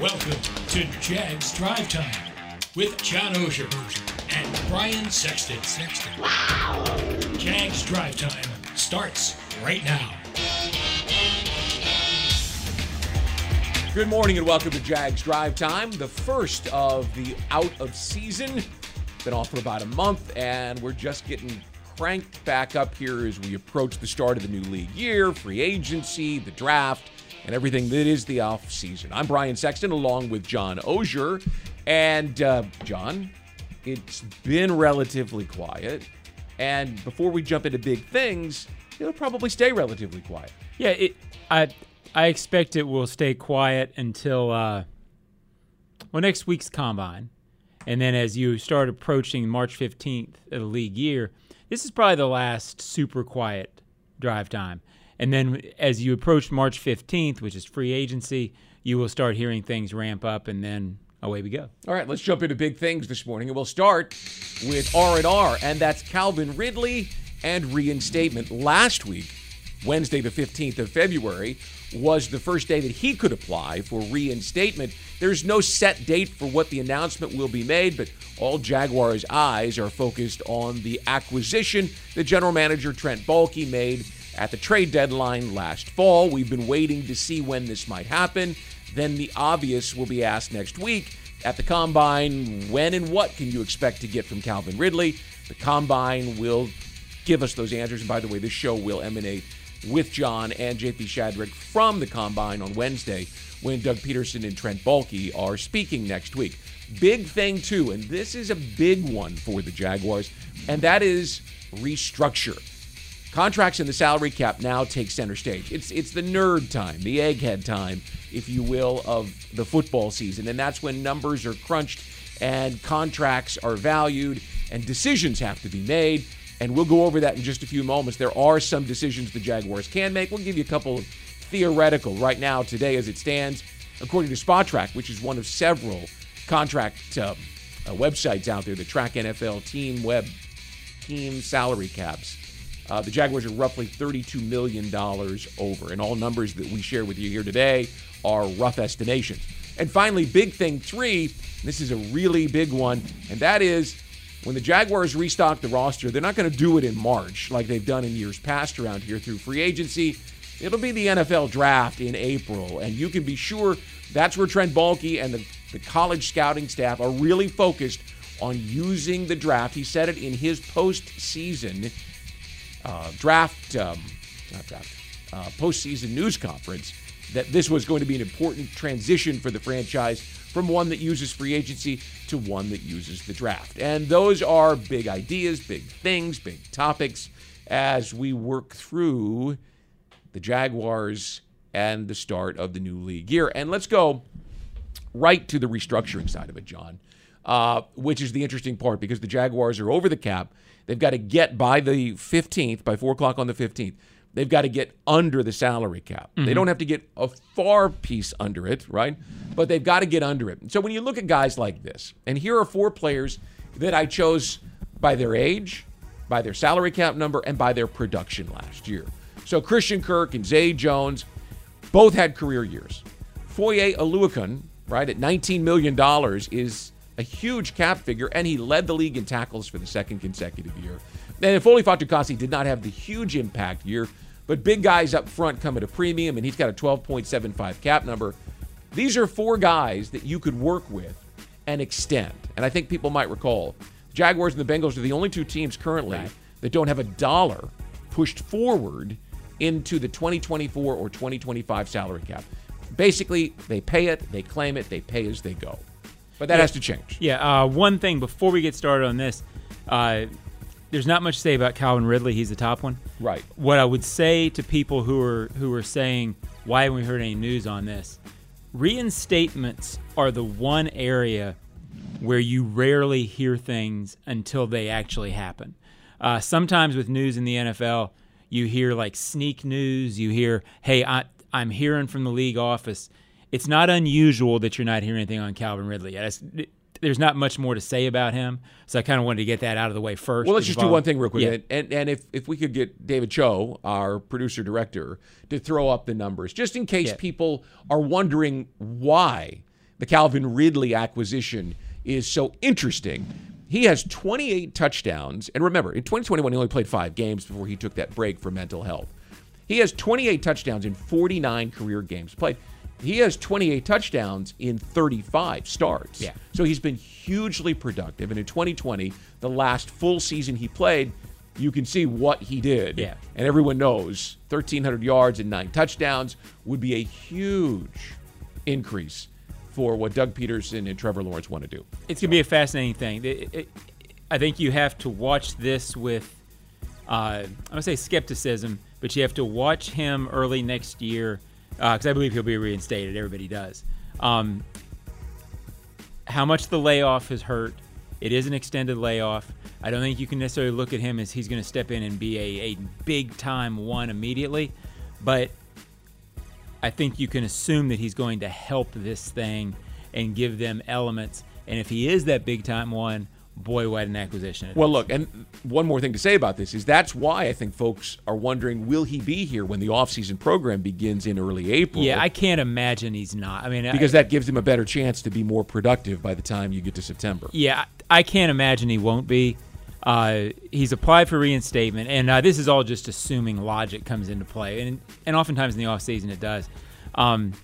Welcome to Jags Drive Time with John Oehser and Brian Sexton. Sexton. Jags Drive Time starts right now. Good morning and welcome to Jags Drive Time, the first of the out of season. Been off for about a month, and we're just getting cranked back up here as we approach the start of the new league year, free agency, the draft, and everything that is the off season. I'm Brian Sexton along with John Oehser. And uh, John, it's been relatively quiet. And before we jump into big things, it'll probably stay relatively quiet. Yeah, it, I I expect it will stay quiet until uh, well next week's combine, and then as you start approaching March fifteenth of the league year, this is probably the last super quiet drive time. And then as you approach March fifteenth, which is free agency, you will start hearing things ramp up, and then away we go. All right, let's jump into big things this morning, and we'll start with R and that's Calvin Ridley and reinstatement. Last week, Wednesday the 15th of February, was the first day that he could apply for reinstatement. There's no set date for what the announcement will be made, but all Jaguars' eyes are focused on the acquisition that general manager Trent Baalke made at the trade deadline last fall. We've been waiting to see when this might happen. Then the obvious will be asked next week at the combine when and what can you expect to get from Calvin Ridley? The combine will give us those answers. And by the way, this show will emanate with John and JP Shadrick from the combine on Wednesday when Doug Pederson and Trent Baalke are speaking next week. Big thing, too, and this is a big one for the Jaguars, and that is restructure. Contracts and the salary cap now take center stage. It's it's the nerd time, the egghead time, if you will, of the football season, and that's when numbers are crunched and contracts are valued and decisions have to be made. And we'll go over that in just a few moments. There are some decisions the Jaguars can make. We'll give you a couple of theoretical right now today as it stands, according to Spotrac, which is one of several contract uh, uh, websites out there that track NFL team web team salary caps. Uh, the Jaguars are roughly $32 million over. And all numbers that we share with you here today are rough estimations. And finally, big thing three this is a really big one, and that is when the Jaguars restock the roster, they're not going to do it in March like they've done in years past around here through free agency. It'll be the NFL draft in April, and you can be sure that's where Trent Baalke and the, the college scouting staff are really focused on using the draft. He said it in his postseason uh, draft, um, not draft, uh, postseason news conference that this was going to be an important transition for the franchise from one that uses free agency to one that uses the draft. And those are big ideas, big things, big topics as we work through the Jaguars and the start of the new league year. And let's go right to the restructuring side of it, John, uh, which is the interesting part because the Jaguars are over the cap. They've got to get by the 15th, by 4 o'clock on the 15th, they've got to get under the salary cap. Mm-hmm. They don't have to get a far piece under it, right? But they've got to get under it. So when you look at guys like this, and here are four players that I chose by their age, by their salary cap number, and by their production last year. So Christian Kirk and Zay Jones both had career years. Foye Oluokun, right, at $19 million is a huge cap figure, and he led the league in tackles for the second consecutive year. And if Foley Fatukasi did not have the huge impact year, but big guys up front come at a premium, and he's got a 12.75 cap number. These are four guys that you could work with and extend. And I think people might recall the Jaguars and the Bengals are the only two teams currently right. that don't have a dollar pushed forward into the 2024 or 2025 salary cap. Basically, they pay it, they claim it, they pay as they go. But that yeah. has to change. Yeah. Uh, one thing before we get started on this, uh, there's not much to say about Calvin Ridley. He's the top one. Right. What I would say to people who are who are saying why haven't we heard any news on this? Reinstatements are the one area where you rarely hear things until they actually happen. Uh, sometimes with news in the NFL, you hear like sneak news. You hear, "Hey, I, I'm hearing from the league office." It's not unusual that you're not hearing anything on Calvin Ridley. It's, there's not much more to say about him. So I kind of wanted to get that out of the way first. Well, let's just do one thing real quick. Yeah. And, and if, if we could get David Cho, our producer director, to throw up the numbers, just in case yeah. people are wondering why the Calvin Ridley acquisition is so interesting. He has 28 touchdowns. And remember, in 2021, he only played five games before he took that break for mental health. He has 28 touchdowns in 49 career games played. He has 28 touchdowns in 35 starts. Yeah. So he's been hugely productive. And in 2020, the last full season he played, you can see what he did. Yeah. And everyone knows 1,300 yards and nine touchdowns would be a huge increase for what Doug Pederson and Trevor Lawrence want to do. It's going to be a fascinating thing. It- it- I think you have to watch this with, uh, I'm going to say skepticism, but you have to watch him early next year because I believe he'll be reinstated. Everybody does. Um, how much the layoff has hurt. It is an extended layoff. I don't think you can necessarily look at him as he's going to step in and be a, a big time one immediately, but I think you can assume that he's going to help this thing and give them elements. And if he is that big time one, boy, what an acquisition! Well, look, and one more thing to say about this is that's why I think folks are wondering will he be here when the offseason program begins in early April? yeah, I can't imagine he's not. I mean, because I, that gives him a better chance to be more productive by the time you get to September. yeah, I can't imagine he won't be. Uh, he's applied for reinstatement, and uh, this is all just assuming logic comes into play, and and oftentimes in the offseason it does. Um,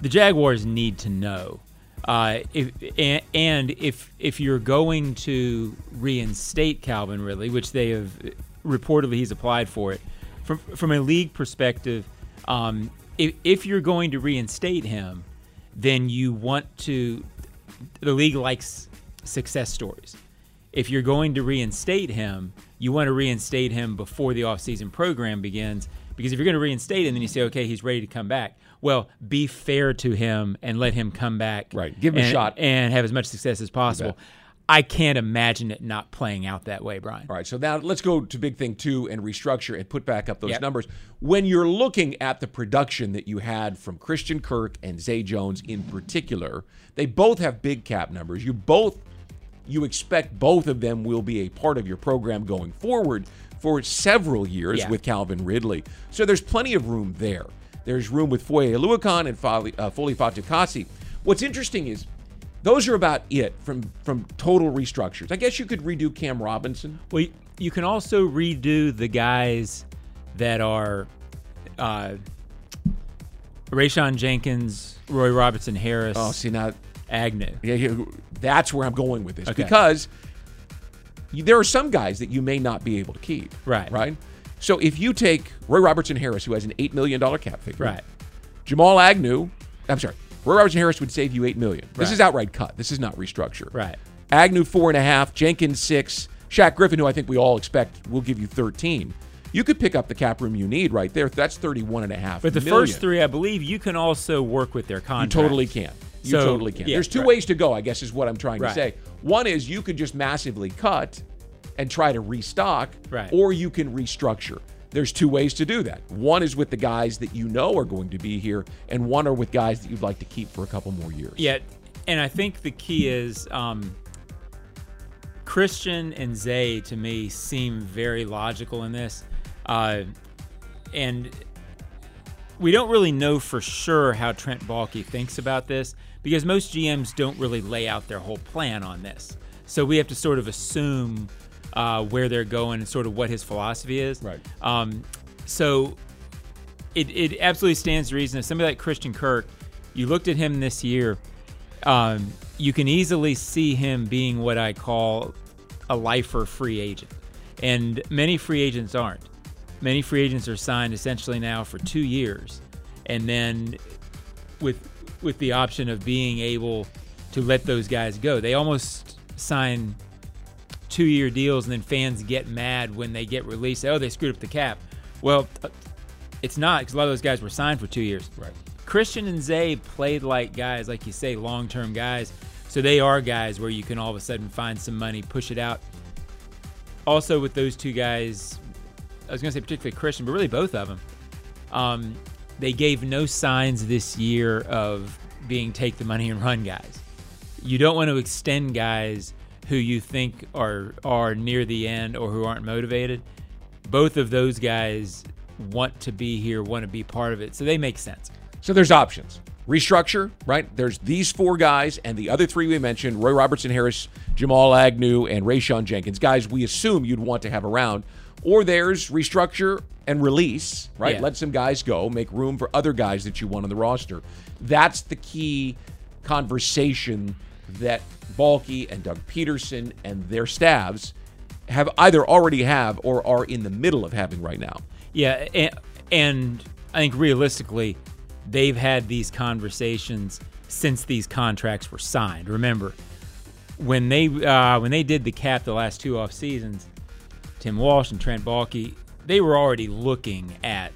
the Jaguars need to know uh, if and, and if if you're going to reinstate Calvin Ridley, which they have reportedly he's applied for it, from from a league perspective, um, if if you're going to reinstate him, then you want to. The league likes success stories. If you're going to reinstate him, you want to reinstate him before the offseason program begins. Because if you're going to reinstate him, then you say, okay, he's ready to come back. Well, be fair to him and let him come back. Right. Give him a shot. And have as much success as possible. I can't imagine it not playing out that way, Brian. All right, so now let's go to big thing two and restructure and put back up those Yep. numbers. When you're looking at the production that you had from Christian Kirk and Zay Jones in particular, they both have big cap numbers. You both you expect both of them will be a part of your program going forward for several years Yeah. with Calvin Ridley. So there's plenty of room there. There's room with Foye Luakan and Foley, uh, Foley Fatukasi. What's interesting is those are about it from from total restructures. I guess you could redo Cam Robinson. Well, you- can also redo the guys that are uh, Rayshawn Jenkins, Roy Robertson Harris, Oh, see now Agnew. Yeah, yeah, that's where I'm going with this Okay. because there are some guys that you may not be able to keep. Right. Right. So if you take Roy Robertson Harris, who has an eight million dollar cap figure, Right. Jamal Agnew, I'm sorry, Roy Robertson Harris would save you eight million. This Right. is outright cut. This is not restructure. Right. Agnew four and a half, Jenkins six, Shaq Griffin, who I think we all expect will give you 13. You could pick up the cap room you need right there. That's 31 and a half. But the million. first three, I believe, you can also work with their contract. You totally can. You So, totally can. yeah, There's two right. ways to go, I guess, is what I'm trying Right. to say. One is you could just massively cut and try to restock, Right. or you can restructure. There's two ways to do that. One is with the guys that you know are going to be here, and one are with guys that you'd like to keep for a couple more years. Yeah, and I think the key is um, Christian and Zay to me seem very logical in this, uh, and we don't really know for sure how Trent Baalke thinks about this because most GMs don't really lay out their whole plan on this. So we have to sort of assume uh, where they're going and sort of what his philosophy is. Right. Um, so it, it absolutely stands to reason. If somebody like Christian Kirk, you looked at him this year, um, you can easily see him being what I call a lifer free agent. And many free agents aren't. Many free agents are signed essentially now for two years. And then with with the option of being able to let those guys go. They almost sign two year deals and then fans get mad when they get released. Oh, they screwed up the cap. Well, it's not because a lot of those guys were signed for two years. Right. Christian and Zay played like guys, like you say, long term guys. So they are guys where you can all of a sudden find some money, push it out. Also, with those two guys, I was going to say particularly Christian, but really both of them, um, they gave no signs this year of being take the money and run guys. You don't want to extend guys who you think are are near the end or who aren't motivated. Both of those guys want to be here, want to be part of it, so they make sense. So there's options. restructure, right? There's these four guys and the other three we mentioned Roy Robertson Harris, Jamal Agnew, and Rayshawn Jenkins. Guys we assume you'd want to have around. Or there's restructure and release, right? Yeah. Let some guys go, make room for other guys that you want on the roster. That's the key conversation that Baalke and Doug Pederson and their staffs have either already have or are in the middle of having right now. Yeah, and, and I think realistically, they've had these conversations since these contracts were signed. Remember, when they uh, when they did the cap the last two off seasons, Tim Walsh and Trent Baalke, they were already looking at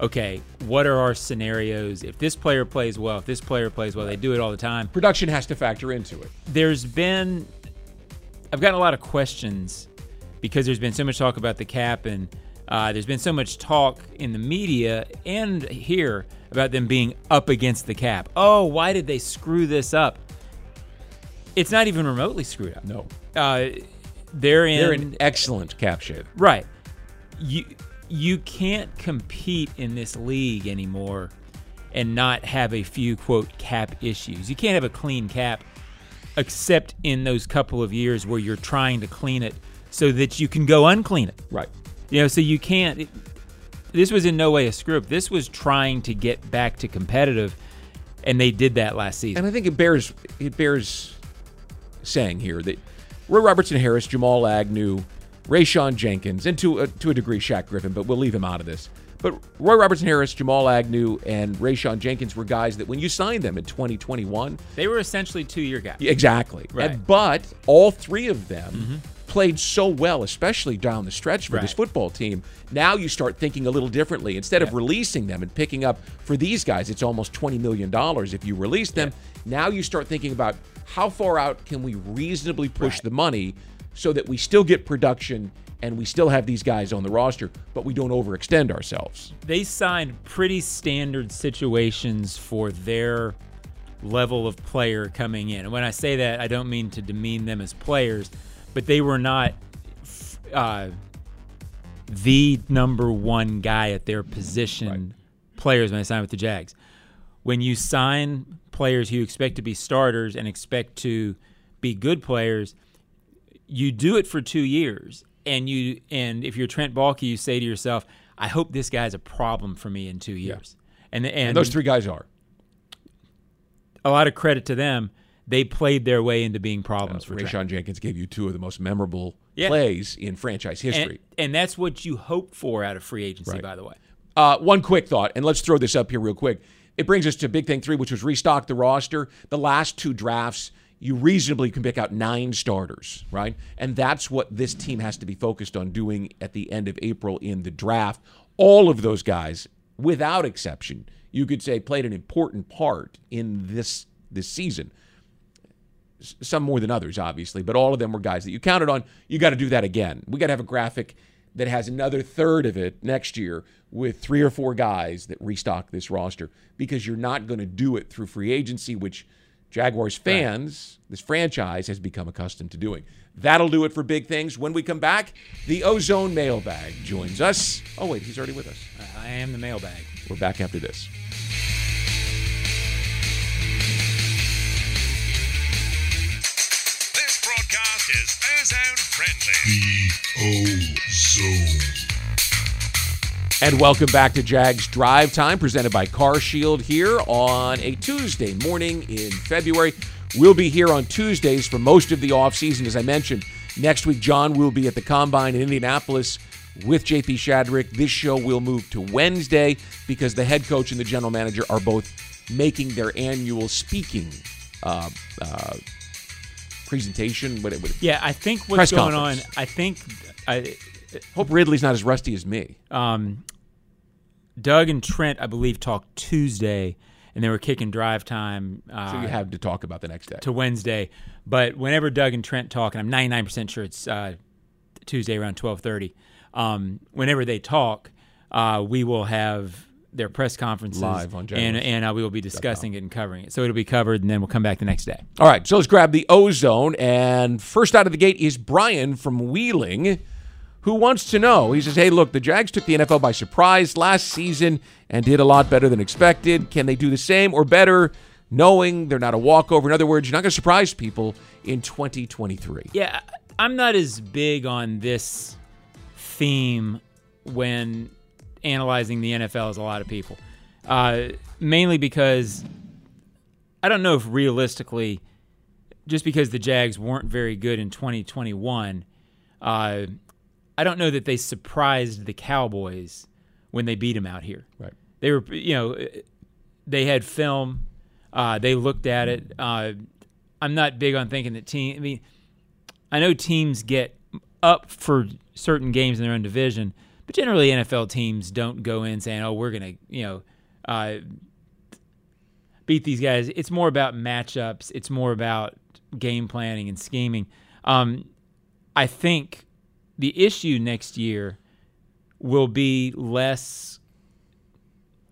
okay, what are our scenarios if this player plays well, if this player plays well, they do it all the time. Production has to factor into it. There's been I've gotten a lot of questions because there's been so much talk about the cap and uh, there's been so much talk in the media and here about them being up against the cap. Oh, why did they screw this up? It's not even remotely screwed up. No. Uh, they're in, They're in excellent cap shape. right. You you can't compete in this league anymore and not have a few quote cap issues. You can't have a clean cap except in those couple of years where you're trying to clean it so that you can go unclean it. Right. You know, so you can't. It, this was in no way a screw up. This was trying to get back to competitive, and they did that last season. And I think it bears it bears saying here that Roy Robertson Harris, Jamal Agnew, Rayshawn Jenkins, and to a, to a degree Shaq Griffin, but we'll leave him out of this. But Roy Robertson Harris, Jamal Agnew, and Rayshawn Jenkins were guys that when you signed them in 2021, They were essentially two year guys. exactly. Right. And- but all three of them mm-hmm. played so well, especially down the stretch for this football team. Now you start thinking a little differently. Instead of releasing them and picking up for these guys, it's almost $20 million if you release them. Now you start thinking about how far out can we reasonably push Right. the money so that we still get production and we still have these guys on the roster, but we don't overextend ourselves. they signed pretty standard situations for their level of player coming in. And when I say that, I don't mean to demean them as players, but they were not uh, the number one guy at their position players when they signed with the Jags. When you sign players who you expect to be starters and expect to be good players, you do it for two years, and you and if you're Trent Baalke, you say to yourself, "I hope this guy's a problem for me in two years." And, and And those three guys are. a lot of credit to them. They played their way into being problems for Trent. Rayshawn Jenkins gave you two of the most memorable Yeah. plays in franchise history. And, and that's what you hope for out of free agency, Right. by the way. Uh, one quick thought, and let's throw this up here real quick. It brings us to big thing three, which was restock the roster. The last two drafts, you reasonably can pick out nine starters, right? And that's what this team has to be focused on doing at the end of April in the draft. All of those guys, without exception, you could say played an important part in this this season. Some more than others, obviously, but all of them were guys that you counted on. You got to do that again. We got to have a graphic that has another third of it next year with three or four guys that restock this roster because you're not going to do it through free agency, which Jaguars fans, this franchise, has become accustomed to doing. That'll do it for big things. When we come back, the Ozone Mailbag joins us. Oh, wait, he's already with us. I am the mailbag. We're back after this. This broadcast is ozone friendly. The Ozone. And welcome back to Jags Drive Time, presented by Car Shield here on a Tuesday morning in February. We'll be here on Tuesdays for most of the offseason, as I mentioned. Next week, John will be at the Combine in Indianapolis with JP Shadrick. This show will move to Wednesday because the head coach and the general manager are both making their annual speaking uh, uh, presentation. What, what, Yeah, I think what's going on. I think I, hope Ridley's not as rusty as me. um, Doug and Trent, I believe, talked Tuesday, and they were kicking drive time uh, So you have to talk about the next day. to Wednesday. But whenever Doug and Trent talk, and I'm 99 percent sure it's uh, Tuesday around 12:30. Um, whenever they talk, uh, we will have their press conferences Live on and and uh, we will be discussing it and covering it. So it'll be covered, and then we'll come back the next day. All right, so let's grab the ozone. And first out of the gate is Brian from Wheeling, who wants to know. He says, Hey, look, the Jags took the NFL by surprise last season and did a lot better than expected. Can they do the same or better, knowing they're not a walkover? In other words, you're not going to surprise people in 2023. Yeah, I'm not as big on this theme when analyzing the NFL as a lot of people, uh, mainly because I don't know if realistically, just because the Jags weren't very good in 2021, uh, I don't know that they surprised the Cowboys when they beat them out here. Right. They were, you know, they had film. Uh, they looked at it. Uh, I'm not big on thinking that team. I mean, I know teams get up for certain games in their own division, but generally NFL teams don't go in saying, "Oh, we're gonna," you know, uh, beat these guys. It's more about matchups. It's more about game planning and scheming. Um, I think the issue next year will be less.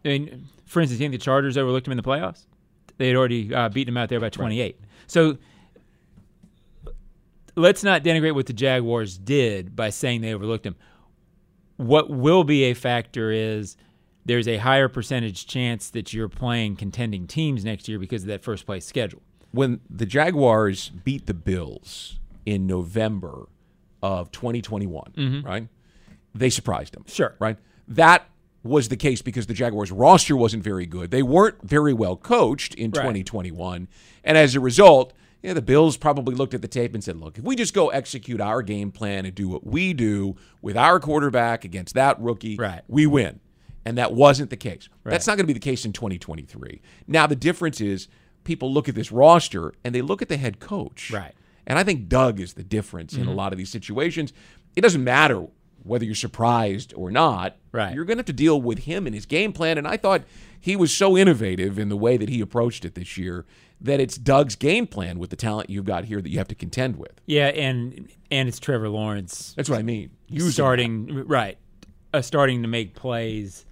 I mean, for instance, you think the Chargers overlooked him in the playoffs? They had already uh, beaten him out there by 28. So let's not denigrate what the Jaguars did by saying they overlooked him. What will be a factor is there's a higher percentage chance that you're playing contending teams next year because of that first place schedule. When the Jaguars beat the Bills in November of 2021, mm-hmm. right? They surprised them. Sure. Right? That was the case because the Jaguars roster wasn't very good. They weren't very well coached in Right. 2021. And as a result, yeah, the Bills probably looked at the tape and said, look, if we just go execute our game plan and do what we do with our quarterback against that rookie, Right. we win. And that wasn't the case. Right. That's not going to be the case in 2023. Now, the difference is people look at this roster and they look at the head coach. Right. Mm-hmm. And I think Doug is the difference in a lot of these situations. It doesn't matter whether you're surprised or not. Right. You're going to have to deal with him and his game plan. And I thought he was so innovative in the way that he approached it this year that it's Doug's game plan with the talent you've got here that you have to contend with. Yeah, and and it's Trevor Lawrence That's what I mean. Using starting right, uh, starting to make plays.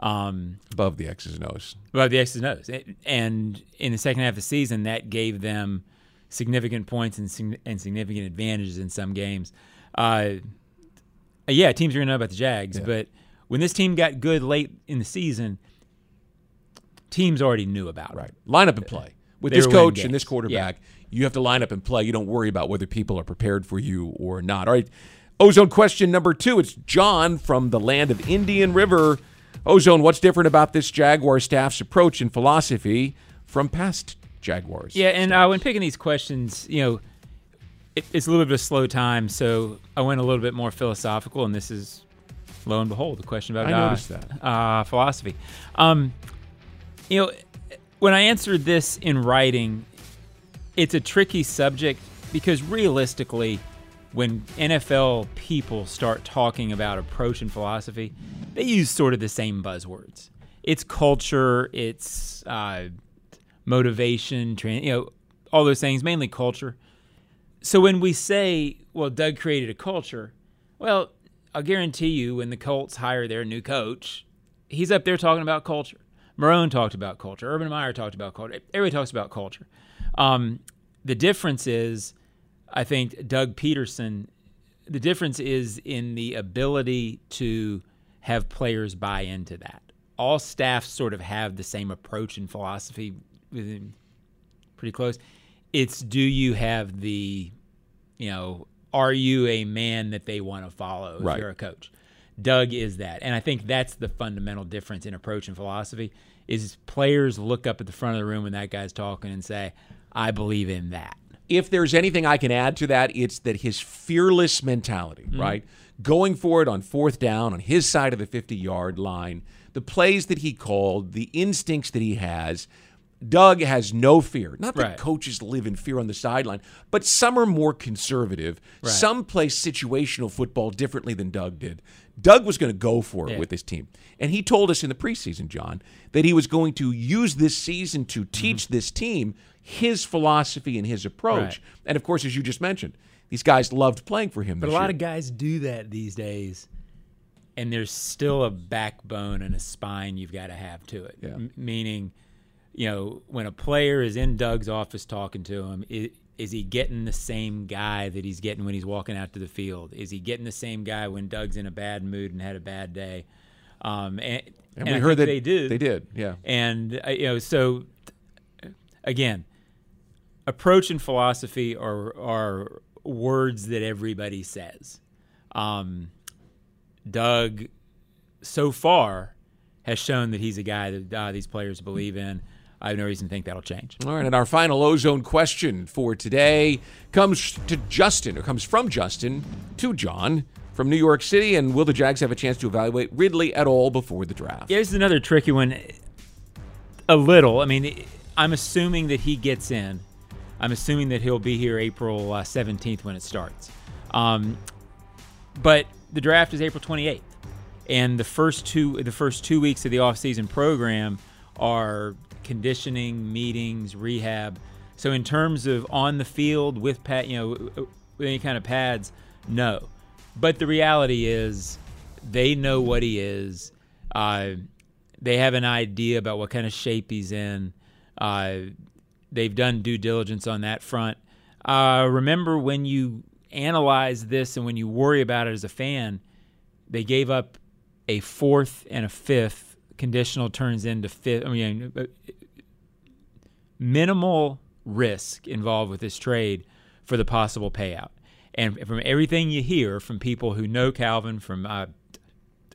Um, above the X's and O's. Well, the X's and O's. And in the second half of the season, that gave them significant points and, and significant advantages in some games. Uh, yeah, teams are going to know about the Jags, but when this team got good late in the season, teams already knew about it. Right. Line up and play. With They this coach and this quarterback, you have to line up and play. You don't worry about whether people are prepared for you or not. All right. Ozone question number two. It's John from the land of Indian River. Ozone, what's different about this Jaguar staff's approach and philosophy from past Jaguars? Yeah, and uh, when picking these questions, you know, it, it's a little bit of a slow time, so I went a little bit more philosophical, and this is, lo and behold, the question about I noticed that. uh, philosophy. Um, you know, when I answered this in writing, it's a tricky subject because realistically, when NFL people start talking about approach and philosophy, they use sort of the same buzzwords. It's culture, it's uh, motivation, you know, all those things, mainly culture. So when we say, well, Doug created a culture, well, I'll guarantee you when the Colts hire their new coach, he's up there talking about culture. Marrone talked about culture. Urban Meyer talked about culture. Everybody talks about culture. Um, the difference is, I think Doug Pederson. The difference is in the ability to have players buy into that. All staff sort of have the same approach and philosophy within pretty close. It's do you have the, you know, are you a man that they want to follow if Right. you're a coach? Doug is that. And I think that's the fundamental difference in approach and philosophy is players look up at the front of the room when that guy's talking and say, I believe in that. if there's anything I can add to that, it's that his fearless mentality, mm-hmm. right? Going for it on fourth down on his side of the 50 yard line, the plays that he called, the instincts that he has. Doug has no fear. Not that Right. coaches live in fear on the sideline, but some are more conservative. Some play situational football differently than Doug did. Doug was going to go for it Yeah. with this team. And he told us in the preseason, John, that he was going to use this season to mm-hmm. teach this team his philosophy and his approach. Right. And of course, as you just mentioned, these guys loved playing for him. But a lot year. of guys do that these days, and there's still a backbone and a spine you've got to have to it. Yeah. M- meaning, you know, when a player is in Doug's office talking to him, it, is he getting the same guy that he's getting when he's walking out to the field? Is he getting the same guy when Doug's in a bad mood and had a bad day? Um, and, And, and we I heard that they did. They did, yeah. And uh, you know, so again, approach and philosophy are are words that everybody says. Um, Doug, so far, has shown that he's a guy that uh, these players believe in. I have no reason to think that'll change. All right, and our final ozone question for today comes to Justin, or comes from Justin to John from New York City. And will the Jags have a chance to evaluate Ridley at all before the draft? Yeah, this is another tricky one. A little. I mean, I'm assuming that he gets in. I'm assuming that he'll be here April uh, 17th when it starts. Um, but the draft is April 28th, and the first two the first two weeks of the offseason program are conditioning, meetings, rehab. So in terms of on the field with pad, you know, with any kind of pads, no. But the reality is, they know what he is. Uh, they have an idea about what kind of shape he's in. Uh, they've done due diligence on that front. Uh, remember when you analyze this and when you worry about it as a fan, they gave up a fourth and a fifth. Conditional turns into fifth. I mean, uh, minimal risk involved with this trade for the possible payout. And from everything you hear from people who know Calvin, from uh,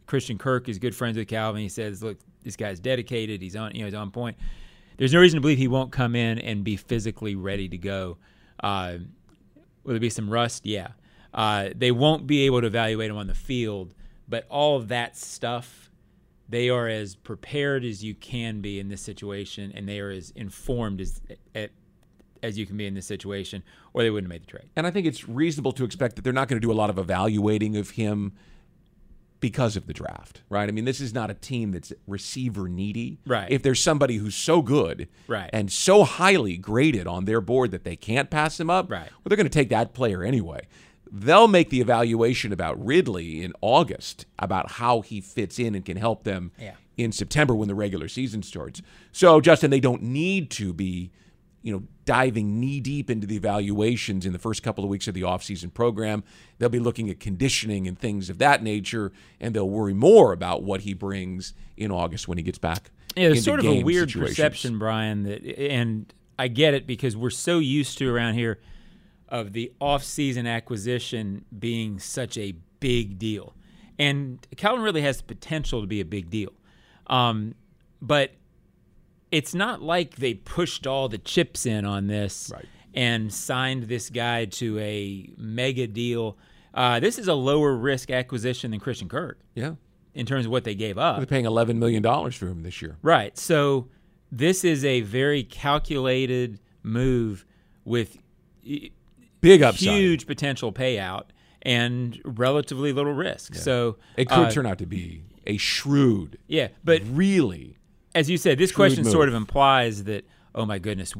Christian Kirk is good friends with Calvin. He says, "Look, this guy's dedicated. He's on, you know, he's on point." There's no reason to believe he won't come in and be physically ready to go. Uh, will there be some rust? Yeah. Uh, they won't be able to evaluate him on the field, but all of that stuff, they are as prepared as you can be in this situation, and they are as informed as as you can be in this situation, or they wouldn't have made the trade. And I think it's reasonable to expect that they're not going to do a lot of evaluating of him because of the draft, right? I mean, this is not a team that's receiver needy. Right. If there's somebody who's so good Right. and so highly graded on their board that they can't pass him up, Right. well, they're going to take that player anyway. They'll make the evaluation about Ridley in August about how he fits in and can help them Yeah. in September when the regular season starts. So, Justin, they don't need to be, you know, diving knee deep into the evaluations in the first couple of weeks of the offseason program. They'll be looking at conditioning and things of that nature, and they'll worry more about what he brings in August when he gets back. Yeah, there's into sort of a weird situations. perception, Brian, that and I get it because we're so used to around here of the off-season acquisition being such a big deal. And Calvin really has the potential to be a big deal. Um, but it's not like they pushed all the chips in on this Right. and signed this guy to a mega deal. Uh, this is a lower risk acquisition than Christian Kirk Yeah. in terms of what they gave up. They're paying $11 million for him this year. Right. So this is a very calculated move with Big upside. huge potential payout and relatively little risk. So It could uh, turn out to be a shrewd, yeah, but really. as you said, this question sort of implies that oh my goodness,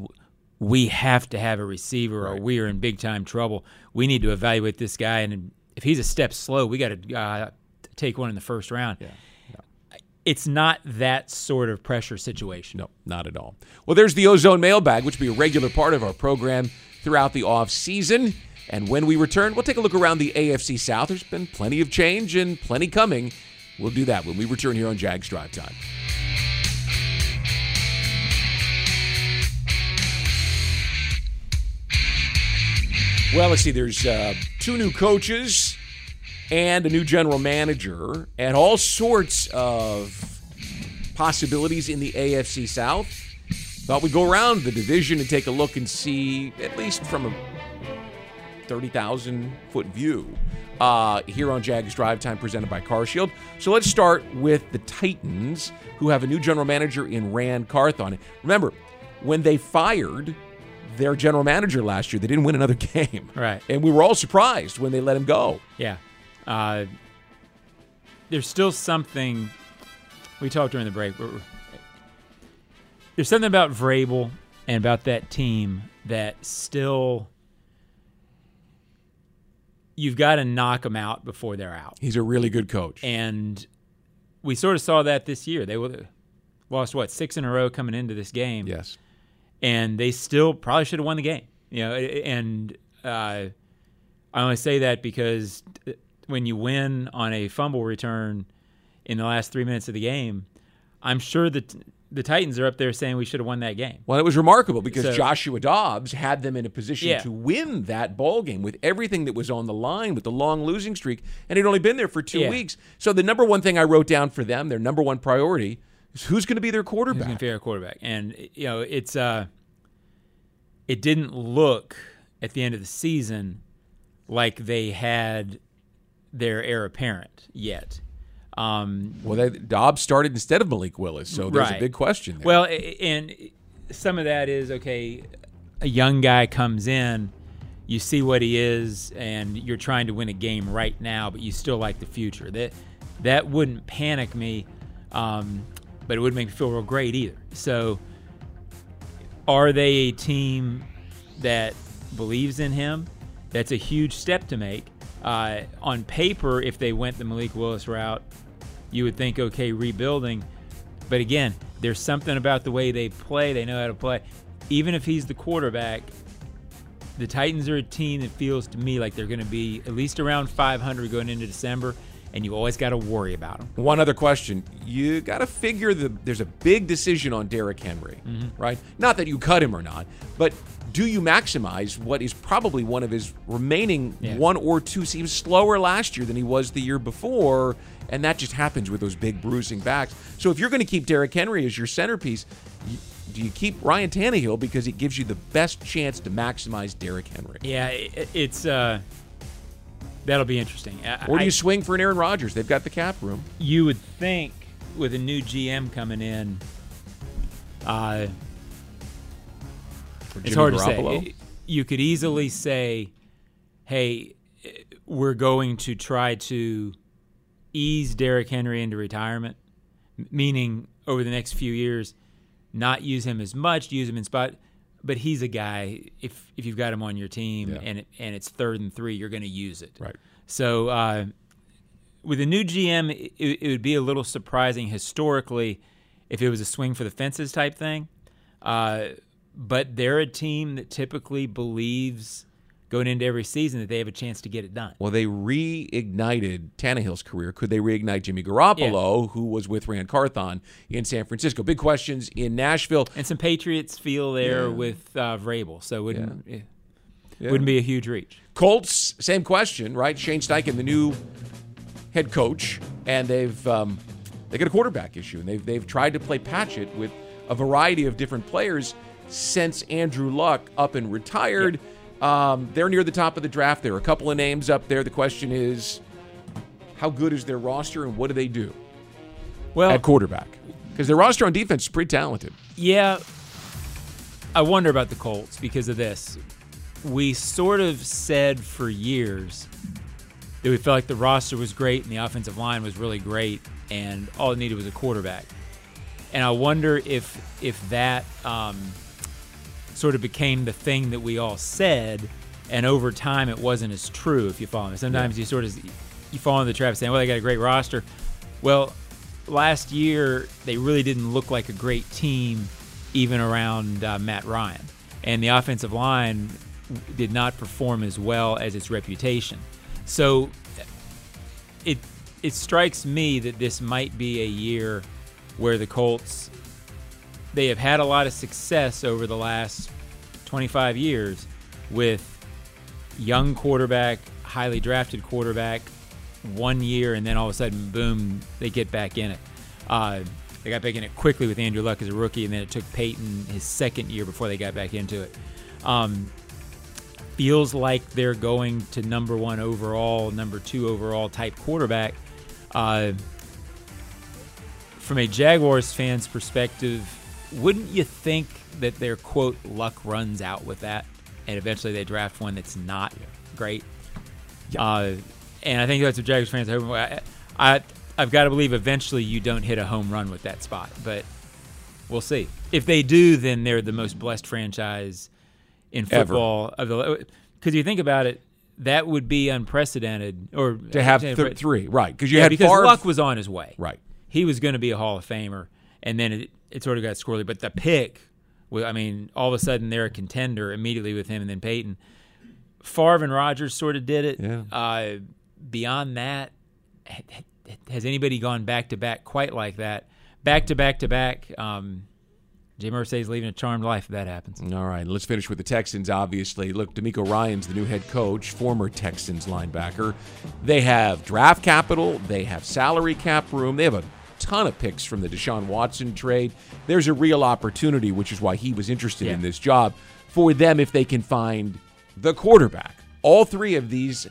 we have to have a receiver or we are in big time trouble. We need to evaluate this guy, and if he's a step slow, we got to uh, take one in the first round. Yeah. It's not that sort of pressure situation. No, not at all. Well, there's the Ozone Mailbag, which will be a regular part of our program throughout the off season. And when we return, we'll take a look around the AFC South. There's been plenty of change and plenty coming. We'll do that when we return here on Jags Drive Time. Well, let's see. There's uh, two new coaches and a new general manager, and all sorts of possibilities in the AFC South. Thought we'd go around the division and take a look and see, at least from a 30,000 foot view, uh, here on Jags Drive Time presented by CarShield. So let's start with the Titans, who have a new general manager in Ran Carthon. Remember, when they fired their general manager last year, they didn't win another game. Right. And we were all surprised when they let him go. Yeah. Uh, there's still something we talked during the break. There's something about Vrabel and about that team that still you've got to knock them out before they're out. He's a really good coach. And we sort of saw that this year. They lost what six in a row coming into this game, yes. and they still probably should have won the game. You know, and uh, I only say that because when you win on a fumble return in the last three minutes of the game, I'm sure that the Titans are up there saying we should have won that game. Well, it was remarkable because So- Joshua Dobbs had them in a position Yeah. to win that ball game with everything that was on the line with the long losing streak, and he'd only been there for two Yeah. weeks. So the number one thing I wrote down for them, their number one priority, is who's going to be their quarterback. to be our quarterback? And you know, it's uh, it didn't look at the end of the season like they had their heir apparent yet. Um, Well, they, Dobbs started instead of Malik Willis, so there's a big question there. Well, and some of that is okay. A young guy comes in, you see what he is, and you're trying to win a game right now, but you still like the future. That that wouldn't panic me, um, but it wouldn't make me feel real great either. So, are they a team that believes in him? That's a huge step to make. Uh, on paper, if they went the Malik Willis route, you would think, okay, rebuilding. But again, there's something about the way they play. They know how to play. Even if he's the quarterback, the Titans are a team that feels to me like they're going to be at least around 500 going into December, and you always got to worry about them. One other question. You got to figure that there's a big decision on Derrick Henry, Mm-hmm. right? Not that you cut him or not, but do you maximize what is probably one of his remaining Yeah. one or two? He was slower last year than he was the year before, and that just happens with those big bruising backs. So if you're going to keep Derrick Henry as your centerpiece, you, do you keep Ryan Tannehill because it gives you the best chance to maximize Derrick Henry? Yeah, it, it's uh, that'll be interesting. I- Or do I- you swing for an Aaron Rodgers? They've got the cap room. you would think with a new GM coming in, uh, it's hard to Garoppolo? say. You could easily say, "Hey, we're going to try to ease Derrick Henry into retirement," meaning over the next few years, not use him as much, use him in spot. But he's a guy. If if you've got him on your team Yeah. and it, and it's third and three, you're going to use it. Right. So uh, with a new GM, it, it would be a little surprising historically if it was a swing for the fences type thing. Uh, but they're a team that typically believes going into every season that they have a chance to get it done. Well, they reignited Tannehill's career. Could they reignite Jimmy Garoppolo, who was with Ran Carthon in San Francisco? Big questions in Nashville. And some Patriots feel there Yeah. with uh, Vrabel, so it wouldn't it Yeah. wouldn't be a huge reach. Colts, same question, right? Shane Steichen, the new head coach, and they've um, they got a quarterback issue, and they've they've tried to play patch it with a variety of different players since Andrew Luck up and retired. Um, they're near the top of the draft. There are a couple of names up there. The question is, how good is their roster, and what do they do Well, at quarterback? Because their roster on defense is pretty talented. Yeah. I wonder about the Colts because of this. We sort of said for years that we felt like the roster was great and the offensive line was really great and all it needed was a quarterback. And I wonder if if that um, sort of became the thing that we all said, and over time it wasn't as true. If you follow me, sometimes you sort of you fall into the trap saying, "Well, they got a great roster." Well, last year they really didn't look like a great team, even around uh, Matt Ryan, and the offensive line did not perform as well as its reputation. So it it strikes me that this might be a year where the Colts they have had a lot of success over the last 25 years with young quarterback, highly drafted quarterback, one year, and then all of a sudden, boom, they get back in it. Uh, they got back in it quickly with Andrew Luck as a rookie, and then it took Peyton his second year before they got back into it. Um, feels like they're going to number one overall, number two overall type quarterback. Uh, from a Jaguars fan's perspective, wouldn't you think that their quote luck runs out with that, and eventually they draft one that's not great? Uh, and I think that's what Jaguars fans are hoping. for. I, I I've got to believe eventually you don't hit a home run with that spot, but we'll see. If they do, then they're the most blessed franchise in Ever. football of the. Because you think about it, that would be unprecedented, or To have th- three, right? Because you yeah, had because Favre, Luck was on his way. right. He was going to be a Hall of Famer, and then it, it sort of got squirrely. But the pick I mean, all of a sudden they're a contender immediately with him and then Peyton. Favre and Rodgers sort of did it. Yeah. Uh, beyond that, ha- ha- has anybody gone back to back quite like that? Back to back to back. Um, Jay Mercedes leaving a charmed life if that happens. All right, let's finish with the Texans, obviously. Look, DeMeco Ryans the new head coach, former Texans linebacker. They have draft capital, they have salary cap room, they have a ton of picks from the Deshaun Watson trade. There's a real opportunity, which is why he was interested in this job, for them if they can find the quarterback. All three of these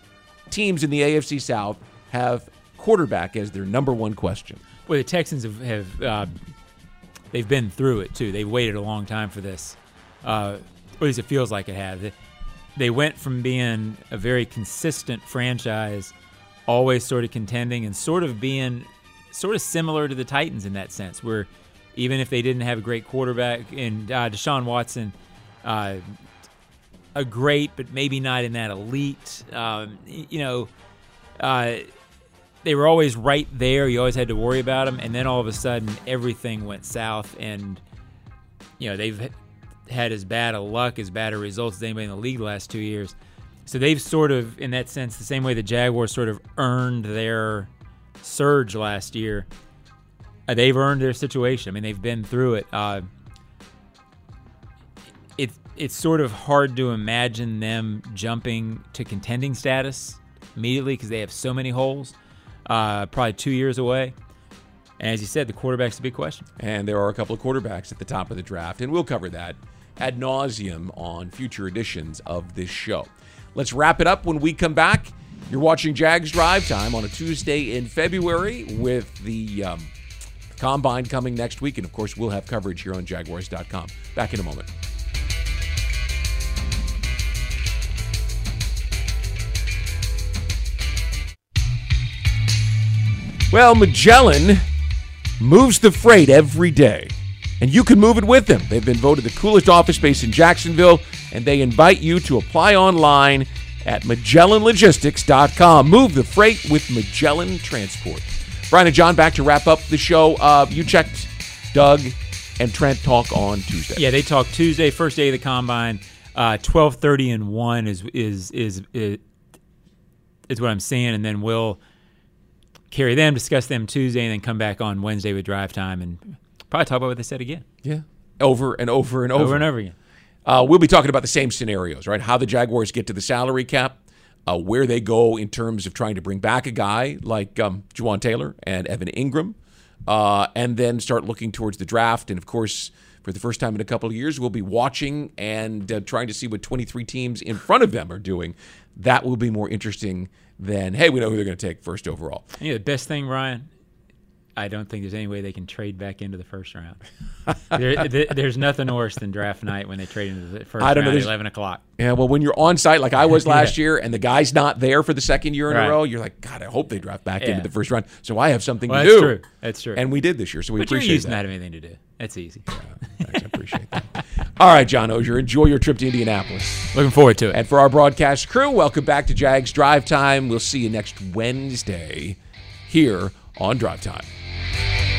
teams in the AFC South have quarterback as their number one question. Well, the Texans have, have uh, they've been through it too. They've waited a long time for this. Uh, at least it feels like it has. They went from being a very consistent franchise, always sort of contending, and sort of being sort of similar to the Titans in that sense, where even if they didn't have a great quarterback and uh, Deshaun Watson, uh, a great but maybe not in that elite, um, you know. Uh, they were always right there. You always had to worry about them, and then all of a sudden, everything went south, and you know they've had as bad a luck, as bad a results as anybody in the league the last two years. So they've sort of, in that sense, the same way the Jaguars sort of earned their surge last year. uh, They've earned their situation. I mean, they've been through it. Uh, it it's sort of hard to imagine them jumping to contending status immediately because they have so many holes. Uh, probably two years away. And as you said, the quarterback's a big question. And there are a couple of quarterbacks at the top of the draft, and we'll cover that ad nauseum on future editions of this show. Let's wrap it up when we come back. You're watching Jags Drive Time on a Tuesday in February with the um, combine coming next week, and of course, we'll have coverage here on Jaguars.com. Back in a moment. Well, Magellan moves the freight every day, and you can move it with them. They've been voted the coolest office space in Jacksonville, and they invite you to apply online at MagellanLogistics.com. Move the freight with Magellan Transport. Brian and John, back to wrap up the show. Uh, you checked Doug and Trent talk on Tuesday. Yeah, they talk Tuesday, first day of the combine. Uh, Twelve thirty and one is is is is, is what I'm saying, and then we'll carry them, discuss them Tuesday, and then come back on Wednesday with drive time and probably talk about what they said again, Yeah. Over and over and over. over and over again. Uh, we'll be talking about the same scenarios, right? How the Jaguars get to the salary cap, uh, where they go in terms of trying to bring back a guy like um, Jawaan Taylor and Evan Engram, uh, and then start looking towards the draft. And of course, for the first time in a couple of years, we'll be watching and uh, trying to see what 23 teams in front of them are doing. That will be more interesting than, hey, we know who they're going to take first overall. Yeah, the best thing, Ryan, I don't think there's any way they can trade back into the first round. there, there- there's nothing worse than draft night when they trade into the first I don't know, at 11 o'clock. Yeah, well, when you're on site like I was last year and the guy's not there for the second year in Right. a row, you're like, God, I hope they draft back into the first round so I have something Well, to that's do. true. That's true. And we did this year, so we but you're appreciate using that. that. anything to do. That's easy. Thanks, I appreciate that. All right, John Oehser, enjoy your trip to Indianapolis. Looking forward to it. And for our broadcast crew, welcome back to Jags Drive Time. We'll see you next Wednesday here on Drive Time. Bye.